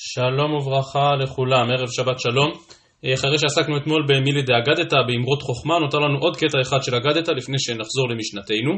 שלום וברכה לכולם, ערב שבת שלום. אחרי שעסקנו אתמול במילי דאגדתא, באמרות חוכמה, נותר לנו עוד קטע אחד של אגדתא לפני שנחזור למשנתנו.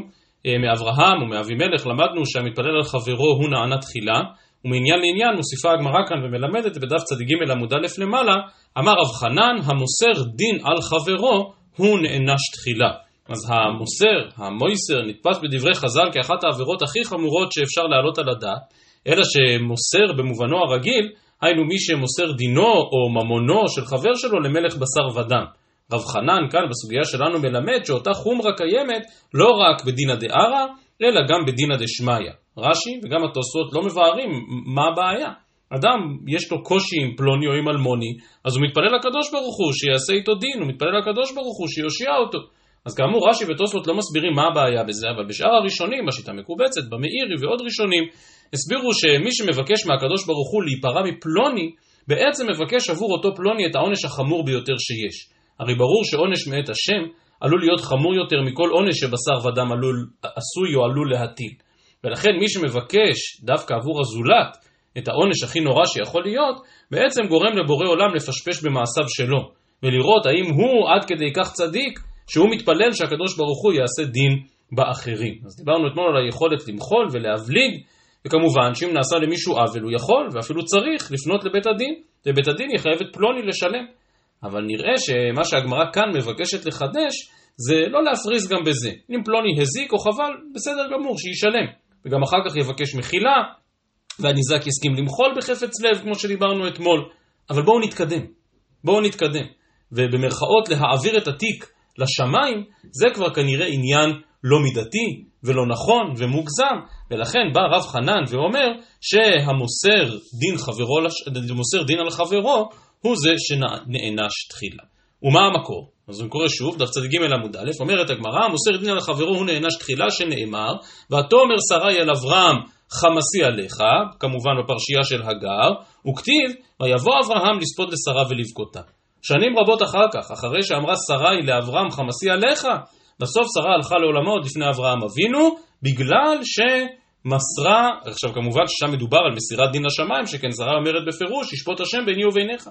מאברהם ומאבימלך למדנו שהמתפלל על חברו הוא נענה תחילה, ומעניין לעניין מוסיפה הגמרא כאן ומלמדת בדף צ"ג עמוד א' למעלה, אמר רב חנן, המוסר דין על חברו הוא נענש תחילה. אז המוסר, המויסר, נתפס בדברי חז"ל כאחת העבירות הכי חמורות שאפשר להעלות על הדעת. אלא שמוסר במובנו הרגיל, היינו מי שמוסר דינו או ממונו של חבר שלו למלך בשר ודם. רב חנן כאן בסוגיה שלנו מלמד שאותה חומרה קיימת לא רק בדינא דערא, אלא גם בדינא דשמיא. רש"י וגם התוספות לא מבארים מה הבעיה. אדם יש לו קושי עם פלוני או עם אלמוני, אז הוא מתפלל לקדוש ברוך הוא שיעשה איתו דין, הוא מתפלל לקדוש ברוך הוא שיושיע אותו. אז כאמור רש"י ותוספות לא מסבירים מה הבעיה בזה, אבל בשאר הראשונים, בשיטה מקובצת, במאירי ועוד ראשונים, הסבירו שמי שמבקש מהקדוש ברוך הוא להיפרע מפלוני, בעצם מבקש עבור אותו פלוני את העונש החמור ביותר שיש. הרי ברור שעונש מאת השם עלול להיות חמור יותר מכל עונש שבשר ודם עלול, עשוי או עלול להטיל. ולכן מי שמבקש דווקא עבור הזולת את העונש הכי נורא שיכול להיות, בעצם גורם לבורא עולם לפשפש במעשיו שלו, ולראות האם הוא עד כדי כך צדיק שהוא מתפלל שהקדוש ברוך הוא יעשה דין באחרים. אז דיברנו אתמול על היכולת למחול ולהבליג, וכמובן שאם נעשה למישהו עוול הוא יכול ואפילו צריך לפנות לבית הדין, ובית הדין יחייב את פלוני לשלם. אבל נראה שמה שהגמרא כאן מבקשת לחדש זה לא להפריז גם בזה. אם פלוני הזיק או חבל, בסדר גמור, שישלם. וגם אחר כך יבקש מחילה, והניזק יסכים למחול בחפץ לב, כמו שדיברנו אתמול. אבל בואו נתקדם. בואו נתקדם. ובמרכאות להעביר את התיק לשמיים, זה כבר כנראה עניין לא מידתי ולא נכון ומוגזם, ולכן בא רב חנן ואומר שהמוסר דין, חברו, מוסר דין על חברו הוא זה שנענש תחילה. ומה המקור? אז הוא קורא שוב, דף צ"ג עמוד א', אומרת הגמרא, המוסר דין על חברו הוא נענש תחילה שנאמר, ותאמר שרי אל אברהם חמסי עליך, כמובן בפרשייה של הגר, וכתיב, ויבוא אברהם לספוד לשרה ולבכותה. שנים רבות אחר כך, אחרי שאמרה שרי לאברהם חמסי עליך, בסוף שרה הלכה לעולמו עוד לפני אברהם אבינו, בגלל שמסרה, עכשיו כמובן ששם מדובר על מסירת דין לשמיים, שכן שרה אומרת בפירוש, ישפוט השם ביני וביניך.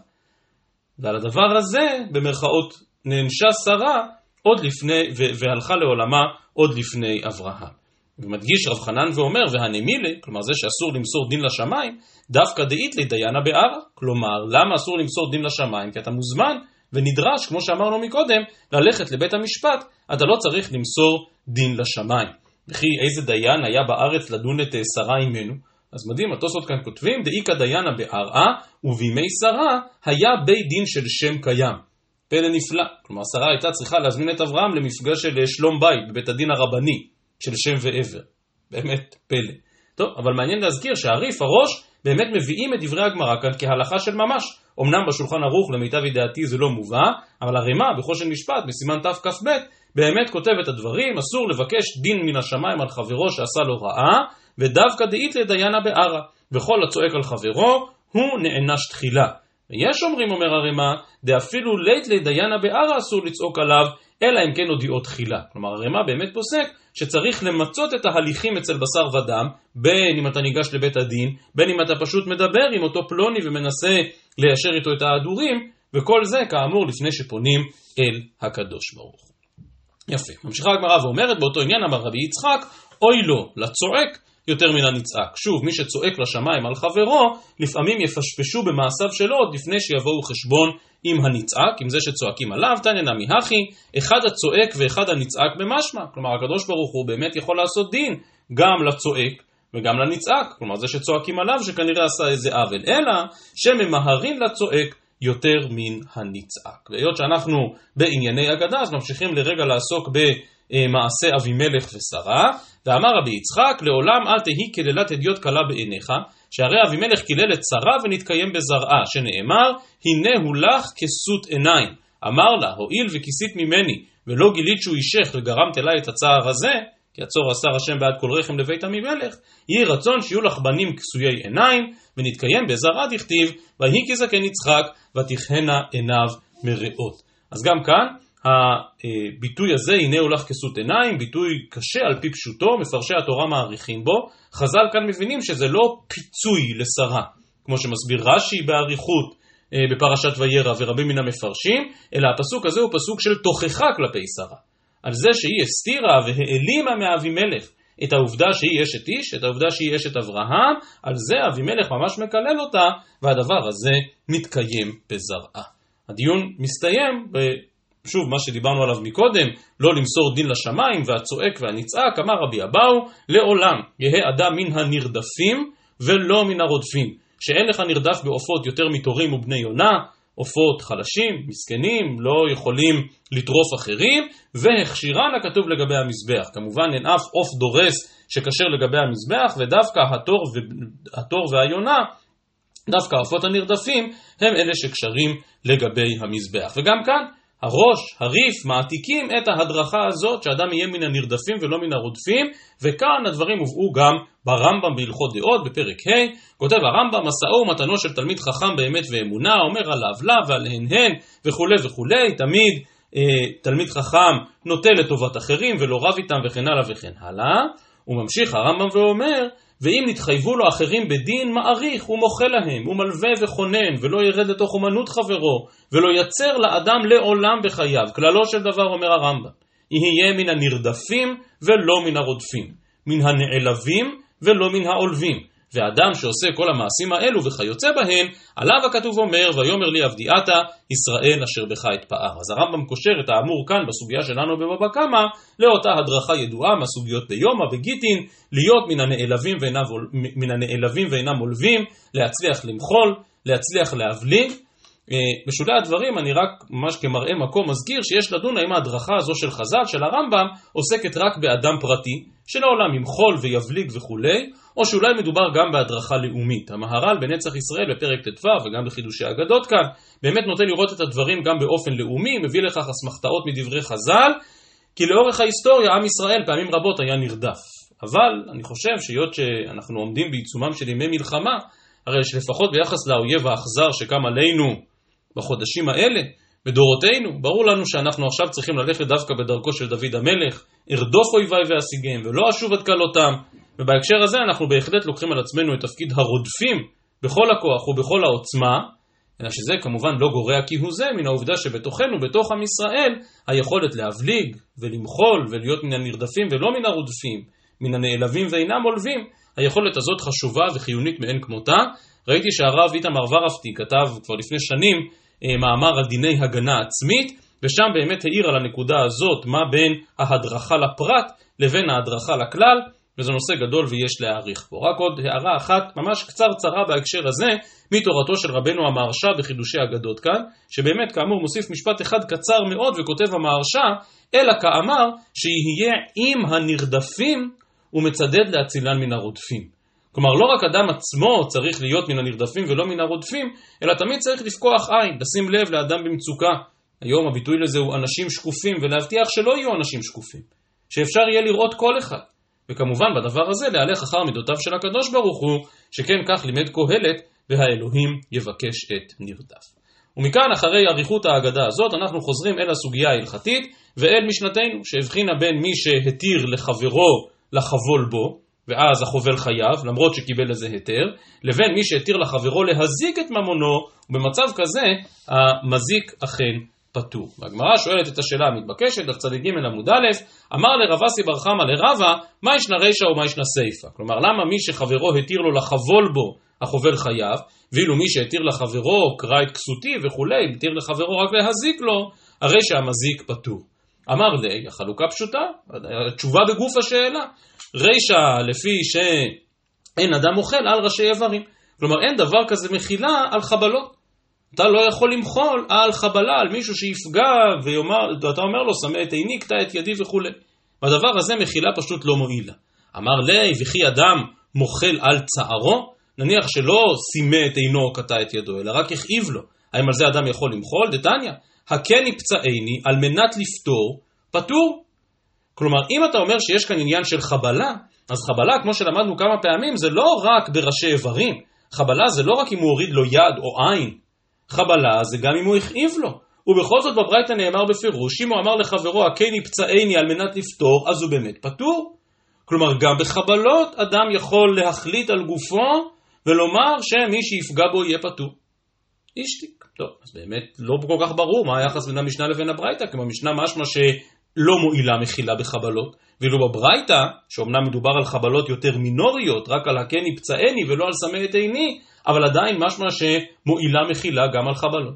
ועל הדבר הזה, במרכאות, נענשה שרה עוד לפני, והלכה לעולמה עוד לפני אברהם. ומדגיש רב חנן ואומר, והנמילה, כלומר זה שאסור למסור דין לשמיים, דווקא דאית לדיינה בערה. כלומר, למה אסור למסור דין לשמיים? כי אתה מוזמן ונדרש, כמו שאמרנו מקודם, ללכת לבית המשפט, אתה לא צריך למסור דין לשמיים. וכי איזה דיין היה בארץ לדון את שרה עמנו? אז מדהים, התוספות כאן כותבים, דאיכא דיינה בערעה, ובימי שרה היה בית דין של שם קיים. פלא נפלא. כלומר, שרה הייתה צריכה להזמין את אברהם למפגש של שלום בית בבית הדין הרבני של שם ועבר. באמת פלא. טוב, אבל מעניין להזכיר שהריף, הראש, באמת מביאים את דברי הגמרא כאן כהלכה של ממש. אמנם בשולחן ערוך למיטב ידיעתי זה לא מובא, אבל הרימה בחושן משפט בסימן תכ"ב באמת כותב את הדברים, אסור לבקש דין מן השמיים על חברו שעשה לו רעה, ודווקא דאית לדיינה בערה, וכל הצועק על חברו הוא נענש תחילה. ויש אומרים, אומר הרימה, דאפילו לית לדיינה בערה אסור לצעוק עליו, אלא אם כן הודיעו תחילה. כלומר, הרימה באמת פוסק שצריך למצות את ההליכים אצל בשר ודם, בין אם אתה ניגש לבית הדין, בין אם אתה פשוט מדבר עם אותו פלוני ומנסה ליישר איתו את ההדורים, וכל זה כאמור לפני שפונים אל הקדוש ברוך. יפה. ממשיכה הגמרא ואומרת באותו עניין אמר רבי יצחק, אוי לו לצועק יותר מן הנצעק. שוב, מי שצועק לשמיים על חברו, לפעמים יפשפשו במעשיו שלו עוד לפני שיבואו חשבון עם הנצעק, עם זה שצועקים עליו, תניא נמי הכי, אחד הצועק ואחד הנצעק במשמע. כלומר, הקדוש ברוך הוא באמת יכול לעשות דין גם לצועק וגם לנצעק. כלומר, זה שצועקים עליו שכנראה עשה איזה עוול. אלא שממהרים לצועק יותר מן הנצעק. והיות שאנחנו בענייני אגדה, אז ממשיכים לרגע לעסוק במעשה אבימלך ושרה, ואמר רבי יצחק, לעולם אל תהי קללת אדיוט קלה בעיניך, שהרי אבימלך קילל את שרה ונתקיים בזרעה, שנאמר, הנה הוא לך כסות עיניים. אמר לה, הואיל וכיסית ממני, ולא גילית שהוא אישך וגרמת אליי את הצער הזה, כי עצור אסר השם בעד כל רחם לבית המלך, יהי רצון שיהיו לך בנים כסויי עיניים, ונתקיים בזרעה דכתיב, ויהי כזקן יצחק, ותכהנה עיניו מרעות. אז גם כאן, הביטוי הזה, הנה הולך כסות עיניים, ביטוי קשה על פי פשוטו, מפרשי התורה מעריכים בו. חז"ל כאן מבינים שזה לא פיצוי לשרה, כמו שמסביר רש"י באריכות אה, בפרשת וירא ורבים מן המפרשים, אלא הפסוק הזה הוא פסוק של תוכחה כלפי שרה. על זה שהיא הסתירה והעלימה מאבימלך את העובדה שהיא אשת איש, את העובדה שהיא אשת אברהם, על זה אבימלך ממש מקלל אותה, והדבר הזה מתקיים בזרעה. הדיון מסתיים שוב, מה שדיברנו עליו מקודם, לא למסור דין לשמיים, והצועק והנצעק, אמר רבי אבאו, לעולם יהא אדם מן הנרדפים ולא מן הרודפים. שאין לך נרדף בעופות יותר מתורים ובני יונה, עופות חלשים, מסכנים, לא יכולים לטרוף אחרים, והכשירן הכתוב לגבי המזבח. כמובן אין אף עוף דורס שכשר לגבי המזבח, ודווקא התור, ו... התור והיונה, דווקא העופות הנרדפים, הם אלה שקשרים לגבי המזבח. וגם כאן, הראש, הריף, מעתיקים את ההדרכה הזאת שאדם יהיה מן הנרדפים ולא מן הרודפים וכאן הדברים הובאו גם ברמב"ם בהלכות דעות בפרק ה' כותב הרמב"ם משאו ומתנו של תלמיד חכם באמת ואמונה אומר עליו לה ועליהן הן וכולי וכולי תמיד אה, תלמיד חכם נוטה לטובת אחרים ולא רב איתם וכן הלאה וכן הלאה וממשיך הרמב"ם ואומר ואם נתחייבו לו אחרים בדין, מעריך ומוחה להם, ומלווה וכונן, ולא ירד לתוך אומנות חברו, ולא יצר לאדם לעולם בחייו. כללו של דבר אומר הרמב"ם, יהיה מן הנרדפים ולא מן הרודפים, מן הנעלבים ולא מן העולבים. ואדם שעושה כל המעשים האלו וכיוצא בהן, עליו הכתוב אומר, ויאמר לי עבדי עתה, ישראל אשר בך אתפאר. אז הרמב"ם קושר את האמור כאן בסוגיה שלנו בבבא קמא, לאותה הדרכה ידועה מהסוגיות ביומא, בגיטין, להיות מן הנעלבים ואינם, מן הנעלבים ואינם עולבים, להצליח למחול, להצליח להבליג. אה, בשולי הדברים אני רק ממש כמראה מקום מזכיר שיש לדון האם ההדרכה הזו של חז"ל, של הרמב"ם, עוסקת רק באדם פרטי, שלעולם ימחול ויבליג וכולי, או שאולי מדובר גם בהדרכה לאומית. המהר"ל בנצח ישראל בפרק ט"ו וגם בחידושי אגדות כאן, באמת נוטה לראות את הדברים גם באופן לאומי, מביא לכך אסמכתאות מדברי חז"ל, כי לאורך ההיסטוריה עם ישראל פעמים רבות היה נרדף. אבל אני חושב שהיות שאנחנו עומדים בעיצומם של ימי מלחמה, הרי שלפחות ביחס לאויב האכזר שקם עלינו בחודשים האלה, בדורותינו, ברור לנו שאנחנו עכשיו צריכים ללכת דווקא בדרכו של דוד המלך, ארדוף אויביי ואשיגיהם ולא אשוב עד כלותם, ובהקשר הזה אנחנו בהחלט לוקחים על עצמנו את תפקיד הרודפים בכל הכוח ובכל העוצמה, אלא שזה כמובן לא גורע כהוא זה מן העובדה שבתוכנו, בתוך עם ישראל, היכולת להבליג ולמחול ולהיות מן הנרדפים ולא מן הרודפים, מן הנעלבים ואינם עולבים, היכולת הזאת חשובה וחיונית מאין כמותה. ראיתי שהרב איתמר ורפטי כתב כבר לפני שנים אה, מאמר על דיני הגנה עצמית, ושם באמת העיר על הנקודה הזאת מה בין ההדרכה לפרט לבין ההדרכה לכלל, וזה נושא גדול ויש להעריך בו. רק עוד הערה אחת ממש קצרצרה בהקשר הזה, מתורתו של רבנו המהרש"א בחידושי אגדות כאן, שבאמת כאמור מוסיף משפט אחד קצר מאוד וכותב המהרש"א, אלא כאמר שיהיה עם הנרדפים ומצדד להצילן מן הרודפים. כלומר, לא רק אדם עצמו צריך להיות מן הנרדפים ולא מן הרודפים, אלא תמיד צריך לפקוח עין, לשים לב לאדם במצוקה. היום הביטוי לזה הוא אנשים שקופים, ולהבטיח שלא יהיו אנשים שקופים, שאפשר יהיה לראות כל אחד. וכמובן בדבר הזה להלך אחר מידותיו של הקדוש ברוך הוא, שכן כך לימד קהלת, והאלוהים יבקש את נרדף. ומכאן, אחרי אריכות ההגדה הזאת, אנחנו חוזרים אל הסוגיה ההלכתית ואל משנתנו, שהבחינה בין מי שהתיר לחברו לחבול בו, ואז החובל חייב, למרות שקיבל לזה היתר, לבין מי שהתיר לחברו להזיק את ממונו, ובמצב כזה המזיק אכן פטור. והגמרא שואלת את השאלה המתבקשת, דף צדיק ג' עמוד א', אמר לרב אסי בר חמא לרבה, מה ישנה רישא ומה ישנה סיפא? כלומר, למה מי שחברו התיר לו לחבול בו, החובל חייב, ואילו מי שהתיר לחברו, קרא את כסותי וכולי, התיר לחברו רק להזיק לו, הרי שהמזיק פטור. אמר לי, החלוקה פשוטה, התשובה בגוף השאלה. רישא לפי שאין אדם אוכל על ראשי איברים. כלומר, אין דבר כזה מחילה על חבלות. אתה לא יכול למחול על חבלה, על מישהו שיפגע ויאמר, אתה אומר לו, שמה את עיני, קטע את ידי וכולי. והדבר הזה מחילה פשוט לא מועילה. אמר לי, וכי אדם מוחל על צערו? נניח שלא סימא את עינו או קטע את ידו, אלא רק הכאיב לו. האם על זה אדם יכול למחול? דתניא, הכן יפצעני על מנת לפתור, פטור. כלומר, אם אתה אומר שיש כאן עניין של חבלה, אז חבלה, כמו שלמדנו כמה פעמים, זה לא רק בראשי איברים. חבלה זה לא רק אם הוא הוריד לו יד או עין, חבלה זה גם אם הוא הכאיב לו. ובכל זאת בברייתא נאמר בפירוש, אם הוא אמר לחברו, הכני פצעני על מנת לפתור, אז הוא באמת פטור. כלומר, גם בחבלות אדם יכול להחליט על גופו ולומר שמי שיפגע בו יהיה פטור. השתיק. טוב, אז באמת לא כל כך ברור מה היחס בין המשנה לבין הברייתא, כי במשנה משמע שלא מועילה מחילה בחבלות, ואילו בברייתא, שאומנם מדובר על חבלות יותר מינוריות, רק על הכני פצעני ולא על סמי את עיני, אבל עדיין משמע שמועילה מחילה גם על חבלות.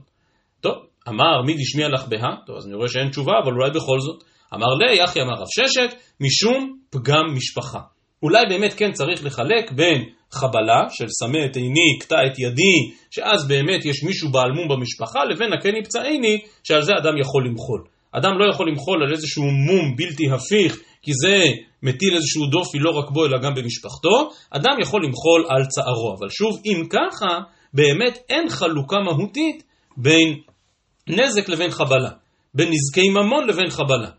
טוב, אמר מי דשמיע לך בה? טוב, אז אני רואה שאין תשובה, אבל אולי בכל זאת. אמר לי, אחי אמר רב ששת, משום פגם משפחה. אולי באמת כן צריך לחלק בין חבלה של סמא את עיני, קטע את ידי, שאז באמת יש מישהו בעל מום במשפחה, לבין הכני פצעיני, שעל זה אדם יכול למחול. אדם לא יכול למחול על איזשהו מום בלתי הפיך, כי זה מטיל איזשהו דופי לא רק בו אלא גם במשפחתו, אדם יכול למחול על צערו. אבל שוב, אם ככה, באמת אין חלוקה מהותית בין נזק לבין חבלה, בין נזקי ממון לבין חבלה.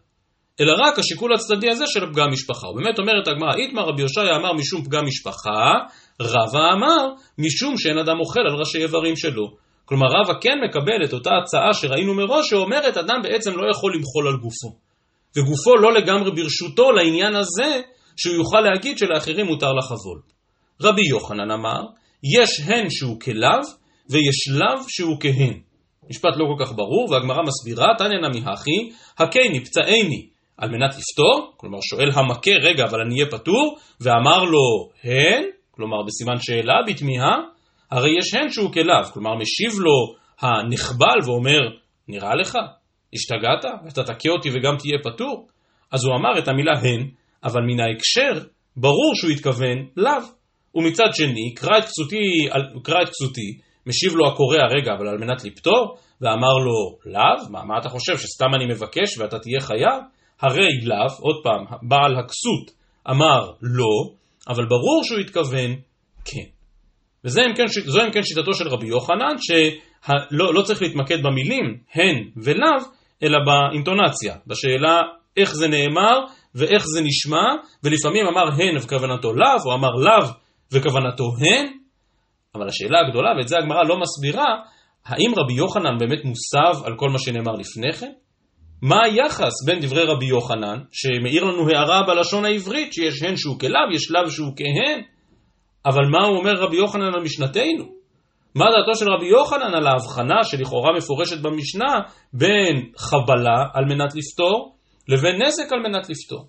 אלא רק השיקול הצדדי הזה של פגם משפחה. ובאמת אומרת הגמרא, איתמר רבי יושעיה אמר משום פגם משפחה, רבא אמר משום שאין אדם אוכל על ראשי איברים שלו. כלומר רבא כן מקבל את אותה הצעה שראינו מראש, שאומרת אדם בעצם לא יכול למחול על גופו. וגופו לא לגמרי ברשותו לעניין הזה, שהוא יוכל להגיד שלאחרים מותר לחבול. רבי יוחנן אמר, יש הן שהוא כלאו, ויש לאו שהוא כהן. משפט לא כל כך ברור, והגמרא מסבירה, תניא נמי הכי, הכני פצעני על מנת לפתור, כלומר שואל המכה, רגע, אבל אני אהיה פטור, ואמר לו, הן, כלומר בסימן שאלה, בתמיהה, הרי יש הן שהוא כלאו, כלומר משיב לו הנחבל ואומר, נראה לך, השתגעת? אתה תכה אותי וגם תהיה פטור? אז הוא אמר את המילה הן, אבל מן ההקשר, ברור שהוא התכוון לאו. ומצד שני, קרא את כסותי, קרא את כסותי, משיב לו הקורא הרגע, אבל על מנת לפתור, ואמר לו, לאו? מה, מה אתה חושב, שסתם אני מבקש ואתה תהיה חייב? הרי לאו, עוד פעם, בעל הכסות אמר לא, אבל ברור שהוא התכוון כן. וזו אם כן, כן שיטתו של רבי יוחנן, שלא לא צריך להתמקד במילים הן ולאו, אלא באינטונציה, בשאלה איך זה נאמר ואיך זה נשמע, ולפעמים אמר הן וכוונתו לאו, או אמר לאו וכוונתו הן, אבל השאלה הגדולה, ואת זה הגמרא לא מסבירה, האם רבי יוחנן באמת מוסב על כל מה שנאמר לפני כן? מה היחס בין דברי רבי יוחנן, שמאיר לנו הערה בלשון העברית, שיש הן שהוא כלאו, יש לאו שהוא כהן, אבל מה הוא אומר רבי יוחנן על משנתנו? מה דעתו של רבי יוחנן על ההבחנה שלכאורה מפורשת במשנה בין חבלה על מנת לפתור לבין נזק על מנת לפתור?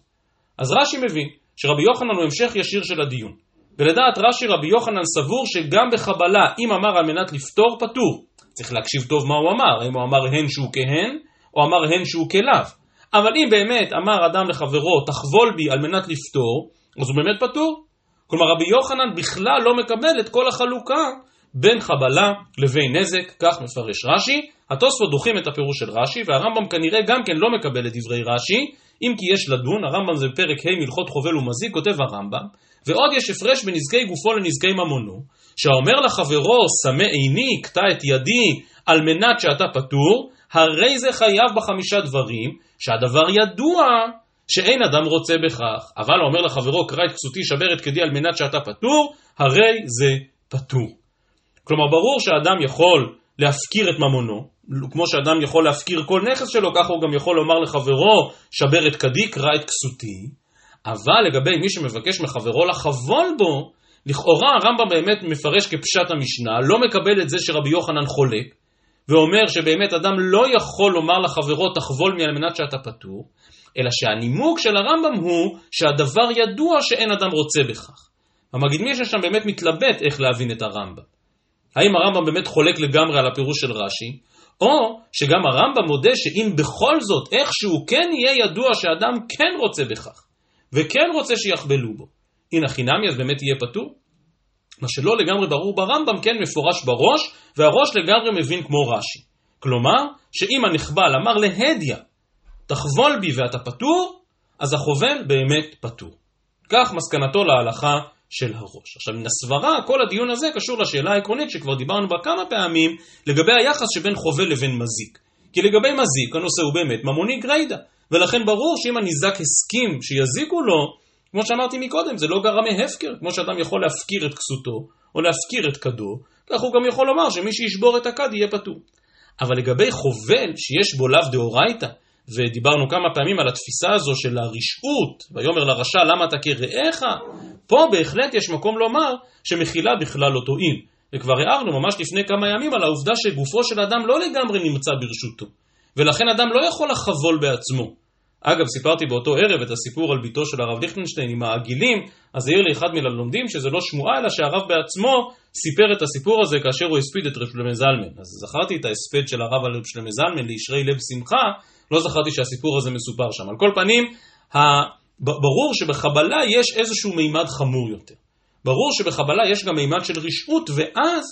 אז רש"י מבין שרבי יוחנן הוא המשך ישיר של הדיון. ולדעת רש"י רבי יוחנן סבור שגם בחבלה, אם אמר על מנת לפתור, פטור. צריך להקשיב טוב מה הוא אמר, האם הוא אמר הן שהוא כהן, או אמר הן שהוא כלאו. אבל אם באמת אמר אדם לחברו, תחבול בי על מנת לפתור, אז הוא באמת פטור. כלומר רבי יוחנן בכלל לא מקבל את כל החלוקה בין חבלה לבין נזק, כך מפרש רש"י. התוספות דוחים את הפירוש של רש"י, והרמב"ם כנראה גם כן לא מקבל את דברי רש"י, אם כי יש לדון, הרמב"ם זה בפרק ה' מלכות חובל ומזיק, כותב הרמב"ם, ועוד יש הפרש בנזקי גופו לנזקי ממונו, שהאומר לחברו, שמה עיני, קטע את ידי, על מנת שאתה פטור, הרי זה חייב בחמישה דברים, שהדבר ידוע שאין אדם רוצה בכך. אבל האומר לחברו, קרא את כסותי, שבר את כדי על מנת שאתה פטור, הרי זה פטור. כלומר, ברור שאדם יכול להפקיר את ממונו, כמו שאדם יכול להפקיר כל נכס שלו, ככה הוא גם יכול לומר לחברו, שבר את כדי, קרא את כסותי. אבל לגבי מי שמבקש מחברו לחבול בו, לכאורה הרמב"ם באמת מפרש כפשט המשנה, לא מקבל את זה שרבי יוחנן חולק, ואומר שבאמת אדם לא יכול לומר לחברו תחבול מי על מנת שאתה פטור, אלא שהנימוק של הרמב"ם הוא שהדבר ידוע שאין אדם רוצה בכך. המגיד מישהו שם באמת מתלבט איך להבין את הרמב"ם. האם הרמב"ם באמת חולק לגמרי על הפירוש של רש"י, או שגם הרמב"ם מודה שאם בכל זאת איכשהו כן יהיה ידוע שאדם כן רוצה בכך, וכן רוצה שיחבלו בו, הנה חינמי אז באמת יהיה פטור? מה שלא לגמרי ברור ברמב"ם כן מפורש בראש, והראש לגמרי מבין כמו רש"י. כלומר, שאם הנחבל אמר להדיא, תחבול בי ואתה פטור, אז החובל באמת פטור. כך מסקנתו להלכה של הראש. עכשיו, מן הסברה, כל הדיון הזה קשור לשאלה העקרונית שכבר דיברנו בה כמה פעמים, לגבי היחס שבין חובל לבין מזיק. כי לגבי מזיק, הנושא הוא באמת ממוני גריידא, ולכן ברור שאם הניזק הסכים שיזיקו לו, כמו שאמרתי מקודם, זה לא גרע מהפקר, כמו שאדם יכול להפקיר את כסותו, או להפקיר את כדו, כך הוא גם יכול לומר שמי שישבור את הכד יהיה פטור. אבל לגבי חובל שיש בו לאו דאורייתא, ודיברנו כמה פעמים על התפיסה הזו של הרשעות, ויאמר לרשע למה אתה כרעך, פה בהחלט יש מקום לומר שמחילה בכלל לא תועיל. וכבר הערנו ממש לפני כמה ימים על העובדה שגופו של אדם לא לגמרי נמצא ברשותו, ולכן אדם לא יכול לחבול בעצמו. אגב, סיפרתי באותו ערב את הסיפור על ביתו של הרב ליכטנשטיין עם העגילים, אז העיר לי אחד מן הלומדים שזה לא שמועה, אלא שהרב בעצמו סיפר את הסיפור הזה כאשר הוא הספיד את רב שלמה זלמן. אז זכרתי את ההספד של הרב על רב שלמה זלמן לישרי לב שמחה, לא זכרתי שהסיפור הזה מסופר שם. על כל פנים, ברור שבחבלה יש איזשהו מימד חמור יותר. ברור שבחבלה יש גם מימד של רשעות, ואז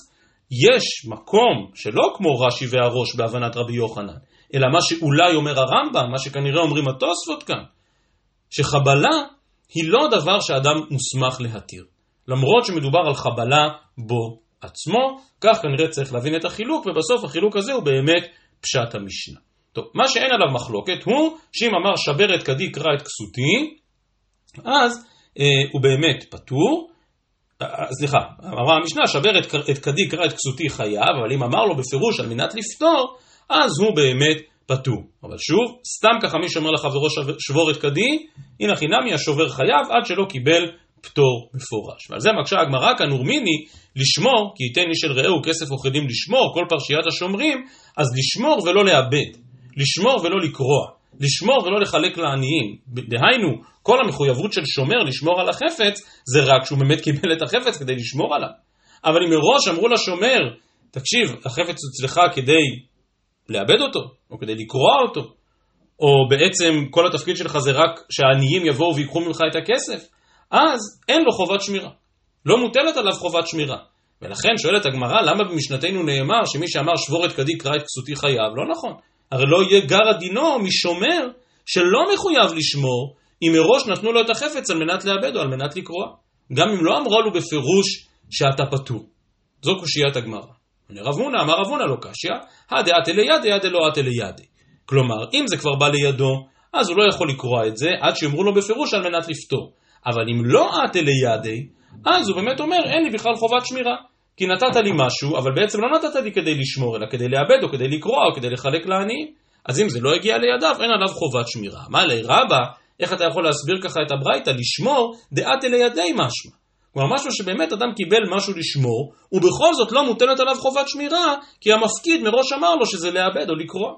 יש מקום שלא כמו רש"י והראש בהבנת רבי יוחנן, אלא מה שאולי אומר הרמב"ם, מה שכנראה אומרים התוספות כאן, שחבלה היא לא דבר שאדם מוסמך להתיר. למרות שמדובר על חבלה בו עצמו, כך כנראה צריך להבין את החילוק, ובסוף החילוק הזה הוא באמת פשט המשנה. טוב, מה שאין עליו מחלוקת הוא שאם אמר שבר את כדי קרא את כסותי, אז אה, הוא באמת פטור. אה, אה סליחה, אמרה המשנה, שבר את, את כדי קרא את כסותי חייב, אבל אם אמר לו בפירוש על מנת לפתור, אז הוא באמת פטור. אבל שוב, סתם ככה מי שאומר לחברו שבור את כדי, הנה חינמי השובר חייב עד שלא קיבל פטור מפורש. ועל זה מקשה הגמרא כאן אורמיני לשמור, כי ייתן איש אל רעהו כסף וכדים לשמור, כל פרשיית השומרים, אז לשמור ולא לאבד, לשמור ולא לקרוע, לשמור ולא לחלק לעניים. דהיינו, כל המחויבות של שומר לשמור על החפץ, זה רק שהוא באמת קיבל את החפץ כדי לשמור עליו. אבל אם מראש אמרו לשומר, תקשיב, החפץ אצלך כדי לאבד אותו, או כדי לקרוע אותו, או בעצם כל התפקיד שלך זה רק שהעניים יבואו ויקחו ממך את הכסף, אז אין לו חובת שמירה. לא מוטלת עליו חובת שמירה. ולכן שואלת הגמרא, למה במשנתנו נאמר שמי שאמר שבור את כדי קרא את כסותי חייב? לא נכון. הרי לא יהיה גר הדינו משומר שלא מחויב לשמור, אם מראש נתנו לו את החפץ על מנת לאבד או על מנת לקרוע. גם אם לא אמרו לו בפירוש שאתה פטור. זו קושיית הגמרא. רב הונא אמר רב הונא לא קשיא, הדעת אלידי, יד אלא את אלידי. כלומר, אם זה כבר בא לידו, אז הוא לא יכול לקרוע את זה עד שיאמרו לו בפירוש על מנת לפתור. אבל אם לא את אלידי, אז הוא באמת אומר, אין לי בכלל חובת שמירה. כי נתת לי משהו, אבל בעצם לא נתת לי כדי לשמור, אלא כדי לאבד, או כדי לקרוע, או כדי לחלק לעניים. אז אם זה לא הגיע לידיו, אין עליו חובת שמירה. מה לי רבה, איך אתה יכול להסביר ככה את הברייתא? לשמור דעת אלידי משמע. כלומר, משהו שבאמת אדם קיבל משהו לשמור, ובכל זאת לא מוטלת עליו חובת שמירה, כי המפקיד מראש אמר לו שזה לאבד או לקרוע.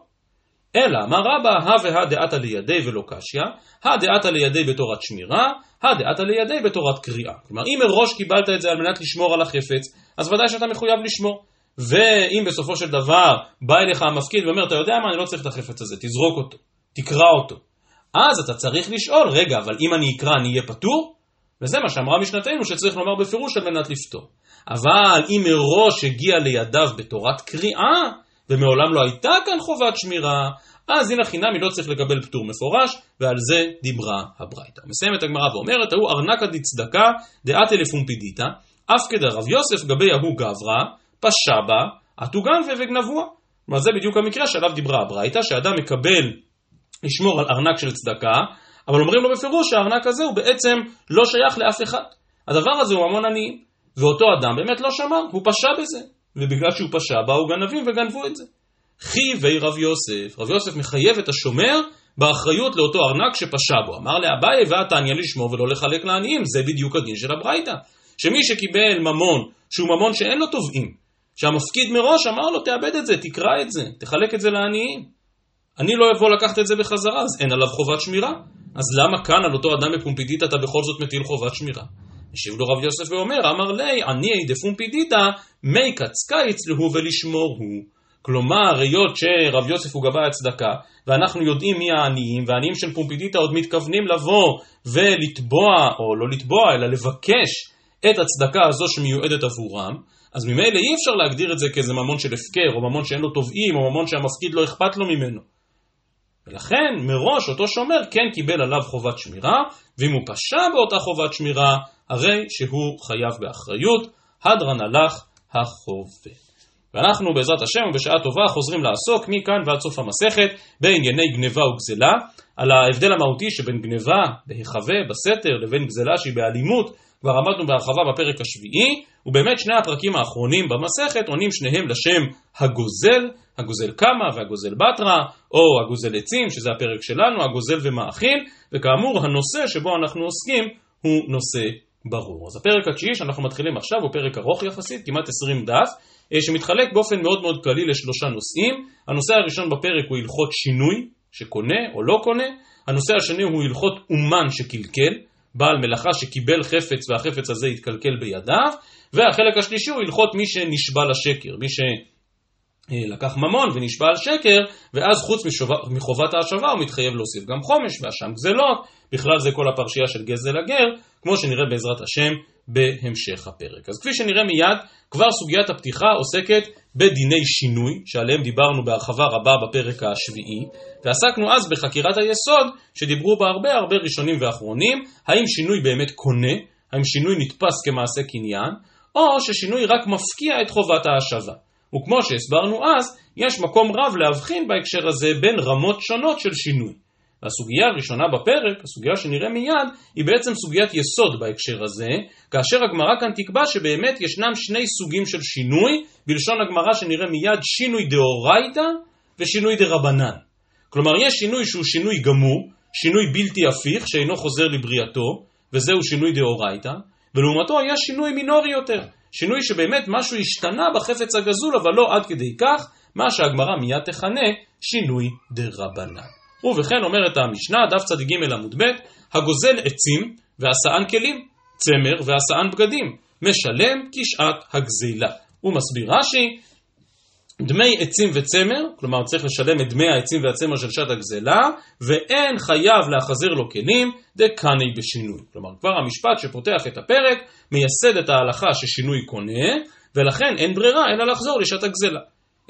אלא, אמר רבא, הא והא דעתא לידי ולא קשיא, הא דעתא לידי בתורת שמירה, הא דעתא לידי בתורת קריאה. כלומר, אם מראש קיבלת את זה על מנת לשמור על החפץ, אז ודאי שאתה מחויב לשמור. ואם בסופו של דבר בא אליך המפקיד ואומר, אתה יודע מה, אני לא צריך את החפץ הזה, תזרוק אותו, תקרא אותו. אז אתה צריך לשאול, רגע, אבל אם אני אקרא אני אהיה פטור? וזה מה שאמרה משנתנו שצריך לומר בפירוש על מנת לפתור. אבל אם מראש הגיע לידיו בתורת קריאה, ומעולם לא הייתה כאן חובת שמירה, אז הנה חינם היא לא צריך לקבל פטור מפורש, ועל זה דיברה הברייתא. מסיימת הגמרא ואומרת, ההוא ארנקא דצדקה דעת אלפום פידיתא, אף כדרב יוסף גבי ההוא גברא, פשע בה, עטו גנבה וגנבוה. כלומר זה בדיוק המקרה שעליו דיברה הברייתא, שאדם מקבל לשמור על ארנק של צדקה, אבל אומרים לו בפירוש שהארנק הזה הוא בעצם לא שייך לאף אחד. הדבר הזה הוא ממון עניים, ואותו אדם באמת לא שמר, הוא פשע בזה. ובגלל שהוא פשע באו גנבים וגנבו את זה. חיבי רב יוסף, רב יוסף מחייב את השומר באחריות לאותו ארנק שפשע בו. אמר לאביי ועתניא לשמור ולא לחלק לעניים, זה בדיוק הדין של הברייתא. שמי שקיבל ממון, שהוא ממון שאין לו תובעים, שהמפקיד מראש אמר לו תאבד את זה, תקרא את זה, תחלק את זה לעניים. אני לא אבוא לקחת את זה בחזרה, אז אין עליו חובת שמירה. אז למה כאן על אותו אדם בפומפידיתא אתה בכל זאת מטיל חובת שמירה? השיב לו רב יוסף ואומר, אמר לי, עניי דפומפידיתא, מי קצקיץ להו ולשמור הוא. כלומר, היות שרב יוסף הוא גבה הצדקה, ואנחנו יודעים מי העניים, והעניים של פומפידיתא עוד מתכוונים לבוא ולתבוע, או לא לתבוע, אלא לבקש את הצדקה הזו שמיועדת עבורם, אז ממילא אי אפשר להגדיר את זה כאיזה ממון של הפקר, או ממון שאין לו תובעים, או ממון שהמפקיד לא אכפת לו ממנו. ולכן מראש אותו שומר כן קיבל עליו חובת שמירה, ואם הוא פשע באותה חובת שמירה, הרי שהוא חייב באחריות, הדרן הלך החובה. ואנחנו בעזרת השם ובשעה טובה חוזרים לעסוק מכאן ועד סוף המסכת בענייני גניבה וגזלה, על ההבדל המהותי שבין גניבה בהיחווה, בסתר, לבין גזלה שהיא באלימות, כבר עמדנו בהרחבה בפרק השביעי, ובאמת שני הפרקים האחרונים במסכת עונים שניהם לשם הגוזל, הגוזל קמא והגוזל בתרא, או הגוזל עצים, שזה הפרק שלנו, הגוזל ומאכיל, וכאמור הנושא שבו אנחנו עוסקים הוא נושא ברור. אז הפרק התשיעי שאנחנו מתחילים עכשיו הוא פרק ארוך יחסית, כמעט 20 דף, אה, שמתחלק באופן מאוד מאוד כללי לשלושה נושאים. הנושא הראשון בפרק הוא הלכות שינוי, שקונה או לא קונה. הנושא השני הוא הלכות אומן שקלקל, בעל מלאכה שקיבל חפץ והחפץ הזה התקלקל בידיו. והחלק השלישי הוא הלכות מי שנשבע לשקר, מי שלקח ממון ונשבע על שקר, ואז חוץ מחובת ההשבה הוא מתחייב להוסיף גם חומש ואשם גזלות, בכלל זה כל הפרשייה של גזל הגר, כמו שנראה בעזרת השם בהמשך הפרק. אז כפי שנראה מיד, כבר סוגיית הפתיחה עוסקת בדיני שינוי, שעליהם דיברנו בהרחבה רבה בפרק השביעי, ועסקנו אז בחקירת היסוד, שדיברו בה הרבה הרבה ראשונים ואחרונים, האם שינוי באמת קונה, האם שינוי נתפס כמעשה קניין, או ששינוי רק מפקיע את חובת ההשבה. וכמו שהסברנו אז, יש מקום רב להבחין בהקשר הזה בין רמות שונות של שינוי. והסוגיה הראשונה בפרק, הסוגיה שנראה מיד, היא בעצם סוגיית יסוד בהקשר הזה, כאשר הגמרא כאן תקבע שבאמת ישנם שני סוגים של שינוי, בלשון הגמרא שנראה מיד שינוי דאורייתא ושינוי דרבנן. כלומר יש שינוי שהוא שינוי גמור, שינוי בלתי הפיך שאינו חוזר לבריאתו, וזהו שינוי דאורייתא, ולעומתו היה שינוי מינורי יותר, שינוי שבאמת משהו השתנה בחפץ הגזול, אבל לא עד כדי כך, מה שהגמרא מיד תכנה שינוי דרבנן. ובכן אומרת המשנה, דף צ"ג עמוד ב', הגוזל עצים והשאן כלים, צמר והשאן בגדים, משלם כשעת הגזילה. הוא מסביר רש"י, דמי עצים וצמר, כלומר צריך לשלם את דמי העצים והצמר של שעת הגזלה, ואין חייב להחזר לו כלים, דקני בשינוי. כלומר כבר המשפט שפותח את הפרק, מייסד את ההלכה ששינוי קונה, ולכן אין ברירה אלא לחזור לשעת הגזלה.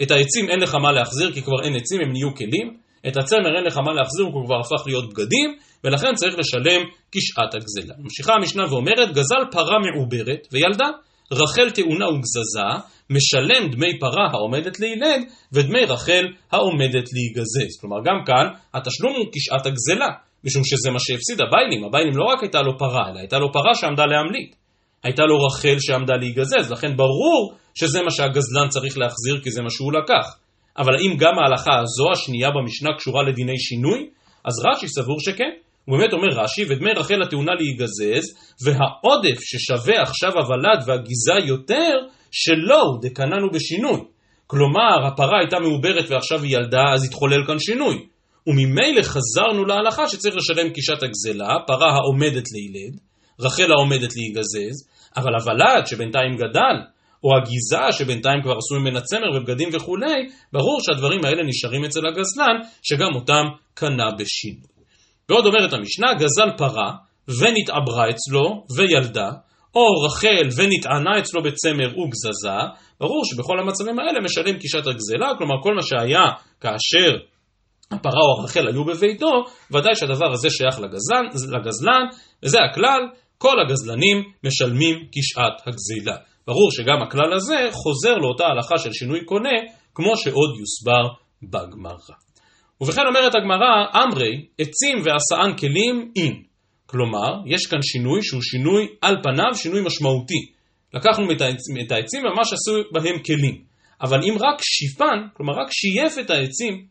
את העצים אין לך מה להחזיר כי כבר אין עצים, הם נהיו כלים, את הצמר אין לך מה להחזיר, הוא כבר הפך להיות בגדים, ולכן צריך לשלם כשעת הגזלה. ממשיכה המשנה ואומרת, גזל פרה מעוברת וילדה, רחל תאונה וגזזה, משלם דמי פרה העומדת להילד, ודמי רחל העומדת להיגזז. כלומר, גם כאן התשלום הוא כשעת הגזלה, משום שזה מה שהפסיד הביילים. הביילים לא רק הייתה לו פרה, אלא הייתה לו פרה שעמדה להמליט. הייתה לו רחל שעמדה להיגזז, לכן ברור שזה מה שהגזלן צריך להחזיר, כי זה מה שהוא לקח. אבל האם גם ההלכה הזו, השנייה במשנה, קשורה לדיני שינוי? אז רש"י סבור שכן. הוא באמת אומר רש"י, ודמי רחל הטעונה להיגזז, והעודף ששווה עכשיו הוולד והגיזה יותר, שלא הוא דקננו בשינוי. כלומר, הפרה הייתה מעוברת ועכשיו היא ילדה, אז התחולל כאן שינוי. וממילא חזרנו להלכה שצריך לשלם קישת הגזלה, פרה העומדת לילד, רחל העומדת להיגזז, אבל הוולד שבינתיים גדל, או הגיזה שבינתיים כבר עשו ממנה צמר ובגדים וכולי, ברור שהדברים האלה נשארים אצל הגזלן, שגם אותם קנה בשינוי. ועוד אומרת המשנה, גזל פרה ונתעברה אצלו וילדה, או רחל ונטענה אצלו בצמר וגזזה, ברור שבכל המצבים האלה משלם קישת הגזלה, כלומר כל מה שהיה כאשר הפרה או הרחל היו בביתו, ודאי שהדבר הזה שייך לגזלן, לגזלן וזה הכלל, כל הגזלנים משלמים כשעת הגזילה. ברור שגם הכלל הזה חוזר לאותה הלכה של שינוי קונה, כמו שעוד יוסבר בגמרא. ובכן אומרת הגמרא, אמרי, עצים ועשאן כלים אין. כלומר, יש כאן שינוי שהוא שינוי על פניו, שינוי משמעותי. לקחנו את העצים וממש עשו בהם כלים. אבל אם רק שיפן, כלומר רק שייף את העצים,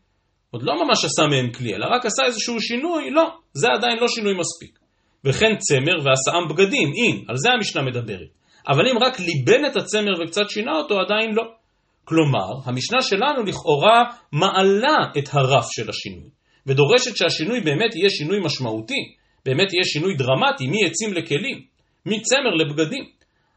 עוד לא ממש עשה מהם כלי, אלא רק עשה איזשהו שינוי, לא, זה עדיין לא שינוי מספיק. וכן צמר ועשאם בגדים, אין, על זה המשנה מדברת. אבל אם רק ליבן את הצמר וקצת שינה אותו, עדיין לא. כלומר, המשנה שלנו לכאורה מעלה את הרף של השינוי, ודורשת שהשינוי באמת יהיה שינוי משמעותי, באמת יהיה שינוי דרמטי מעצים לכלים, מצמר לבגדים.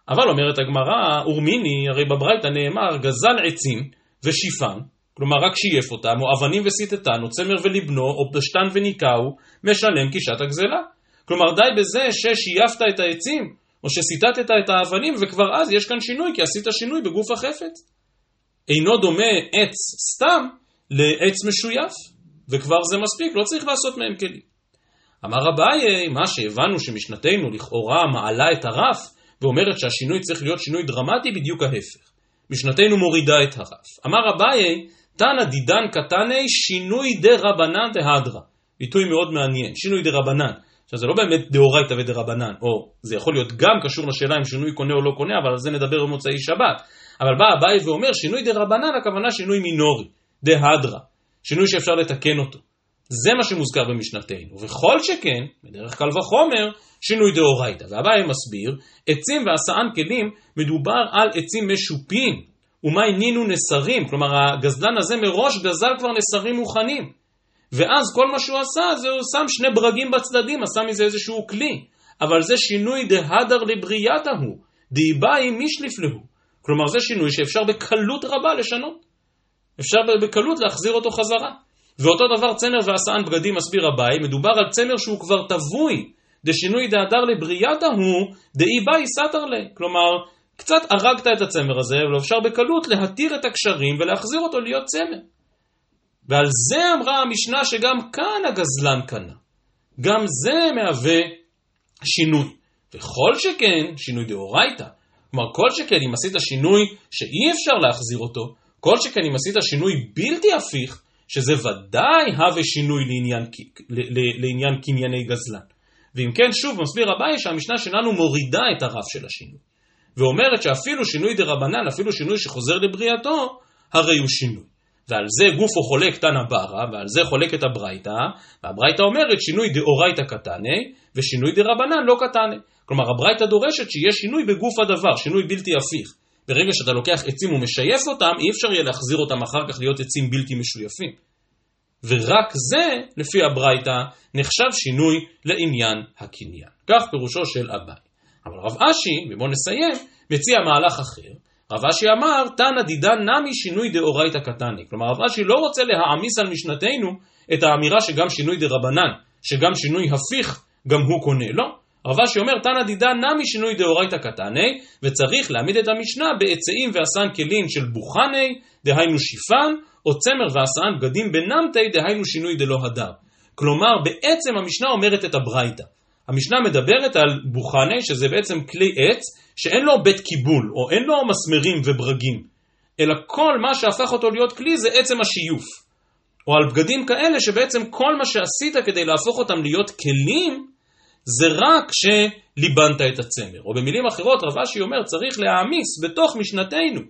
אבל אומרת הגמרא, אורמיני, הרי בברייתא נאמר, גזל עצים ושיפן, כלומר רק שייף אותם, או אבנים וסיטטן, או צמר ולבנו, או פשטן וניקהו, משלם קישת הגזלה. כלומר די בזה ששייפת את העצים, או שסיטטת את האבנים וכבר אז יש כאן שינוי, כי עשית שינוי בגוף החפץ. אינו דומה עץ סתם לעץ משויף, וכבר זה מספיק, לא צריך לעשות מהם כלים. אמר אביי, מה שהבנו שמשנתנו לכאורה מעלה את הרף, ואומרת שהשינוי צריך להיות שינוי דרמטי, בדיוק ההפך. משנתנו מורידה את הרף. אמר אביי, תנא דידן קטני שינוי דה רבנן דהדרא. ביטוי מאוד מעניין, שינוי דה רבנן. עכשיו זה לא באמת דאורייתא ודרבנן, או זה יכול להיות גם קשור לשאלה אם שינוי קונה או לא קונה, אבל על זה נדבר במוצאי שבת. אבל בא אביי ואומר שינוי דרבנן הכוונה שינוי מינורי, דהדרה, שינוי שאפשר לתקן אותו. זה מה שמוזכר במשנתנו, וכל שכן, בדרך כלל וחומר, שינוי דאורייתא. ואביי מסביר, עצים ועשאן כלים מדובר על עצים משופים, ומאי נינו נסרים, כלומר הגזלן הזה מראש גזל כבר נסרים מוכנים. ואז כל מה שהוא עשה זה הוא שם שני ברגים בצדדים, עשה מזה איזשהו כלי. אבל זה שינוי דהדר לבריאתה הוא, דאיבאי מישליף להו. כלומר זה שינוי שאפשר בקלות רבה לשנות. אפשר בקלות להחזיר אותו חזרה. ואותו דבר צמר ועשאן בגדים מסביר אביי, מדובר על צמר שהוא כבר טבוי, דשינוי דהדר לבריאתה הוא, דאיבאי סתר לה. כלומר, קצת הרגת את הצמר הזה, אבל אפשר בקלות להתיר את הקשרים ולהחזיר אותו להיות צמר. ועל זה אמרה המשנה שגם כאן הגזלן קנה. גם זה מהווה שינוי. וכל שכן, שינוי דאורייתא. כלומר, כל שכן אם עשית שינוי שאי אפשר להחזיר אותו, כל שכן אם עשית שינוי בלתי הפיך, שזה ודאי הווה שינוי לעניין, לעניין קנייני גזלן. ואם כן, שוב מסביר אביי שהמשנה שלנו מורידה את הרף של השינוי. ואומרת שאפילו שינוי דה רבנן, אפילו שינוי שחוזר לבריאתו, הרי הוא שינוי. ועל זה גופו חולק תנא ברא, ועל זה חולקת הברייתא, והברייתא אומרת שינוי דאורייתא קטני, ושינוי דרבנן לא קטני. כלומר, הברייתא דורשת שיהיה שינוי בגוף הדבר, שינוי בלתי הפיך. ברגע שאתה לוקח עצים ומשייף אותם, אי אפשר יהיה להחזיר אותם אחר כך להיות עצים בלתי משויפים. ורק זה, לפי הברייתא, נחשב שינוי לעניין הקניין. כך פירושו של אביי. אבל רב אשי, ובואו נסיים, מציע מהלך אחר. רב אשי אמר, תנא דידן נמי שינוי דאורייתא קטני. כלומר, רב אשי לא רוצה להעמיס על משנתנו את האמירה שגם שינוי דרבנן, שגם שינוי הפיך, גם הוא קונה. לא. רב אשי אומר, תנא דידן נמי שינוי דאורייתא קטני, וצריך להעמיד את המשנה בעצאים ועשן כלים של בוכני, דהיינו שיפן, או צמר ועשן בגדים בנמתי, דהיינו שינוי דלא הדר. כלומר, בעצם המשנה אומרת את הברייתא. המשנה מדברת על בוכני, שזה בעצם כלי עץ, שאין לו בית קיבול, או אין לו מסמרים וברגים, אלא כל מה שהפך אותו להיות כלי זה עצם השיוף. או על בגדים כאלה שבעצם כל מה שעשית כדי להפוך אותם להיות כלים, זה רק שליבנת את הצמר. או במילים אחרות, רב אשי אומר, צריך להעמיס בתוך משנתנו,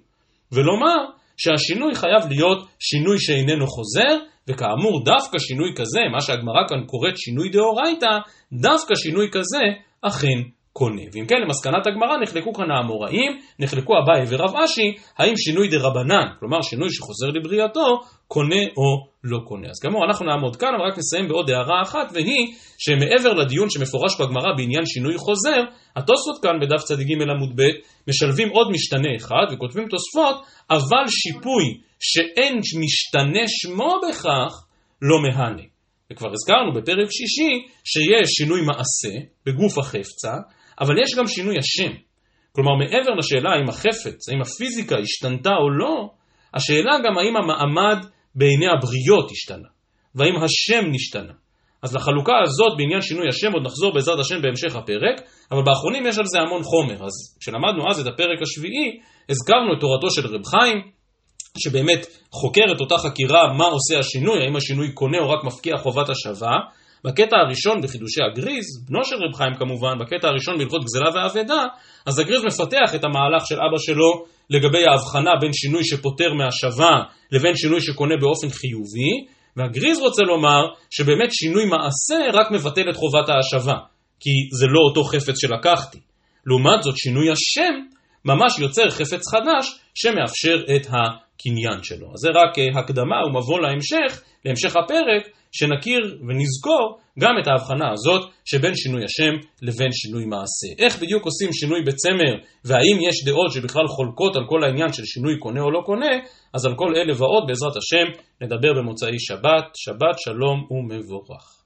ולומר שהשינוי חייב להיות שינוי שאיננו חוזר, וכאמור דווקא שינוי כזה, מה שהגמרא כאן קוראת שינוי דאורייתא, דווקא שינוי כזה אכן קונה. ואם כן, למסקנת הגמרא נחלקו כאן האמוראים, נחלקו אביי ורב אשי, האם שינוי דרבנן, כלומר שינוי שחוזר לבריאתו, קונה או לא קונה. אז כאמור, אנחנו נעמוד כאן, אבל רק נסיים בעוד הערה אחת, והיא שמעבר לדיון שמפורש בגמרא בעניין שינוי חוזר, התוספות כאן בדף צ"ג עמוד ב' משלבים עוד משתנה אחד, וכותבים תוספות, אבל שיפוי שאין משתנה שמו בכך, לא מהנה. וכבר הזכרנו בפרק שישי שיש שינוי מעשה בגוף החפצה, אבל יש גם שינוי השם. כלומר, מעבר לשאלה האם החפץ, האם הפיזיקה השתנתה או לא, השאלה גם האם המעמד בעיני הבריות השתנה, והאם השם נשתנה. אז לחלוקה הזאת בעניין שינוי השם עוד נחזור בעזרת השם בהמשך הפרק, אבל באחרונים יש על זה המון חומר. אז כשלמדנו אז את הפרק השביעי, הזכרנו את תורתו של רב חיים, שבאמת חוקר את אותה חקירה מה עושה השינוי, האם השינוי קונה או רק מפקיע חובת השבה. בקטע הראשון בחידושי הגריז, בנו של רב חיים כמובן, בקטע הראשון בהלכות גזלה ואבדה, אז הגריז מפתח את המהלך של אבא שלו לגבי ההבחנה בין שינוי שפוטר מהשבה לבין שינוי שקונה באופן חיובי, והגריז רוצה לומר שבאמת שינוי מעשה רק מבטל את חובת ההשבה, כי זה לא אותו חפץ שלקחתי. לעומת זאת שינוי השם ממש יוצר חפץ חדש שמאפשר את הקניין שלו. אז זה רק אה, הקדמה ומבוא להמשך, להמשך הפרק, שנכיר ונזכור גם את ההבחנה הזאת שבין שינוי השם לבין שינוי מעשה. איך בדיוק עושים שינוי בצמר, והאם יש דעות שבכלל חולקות על כל העניין של שינוי קונה או לא קונה, אז על כל אלה ועוד בעזרת השם נדבר במוצאי שבת, שבת שלום ומבורך.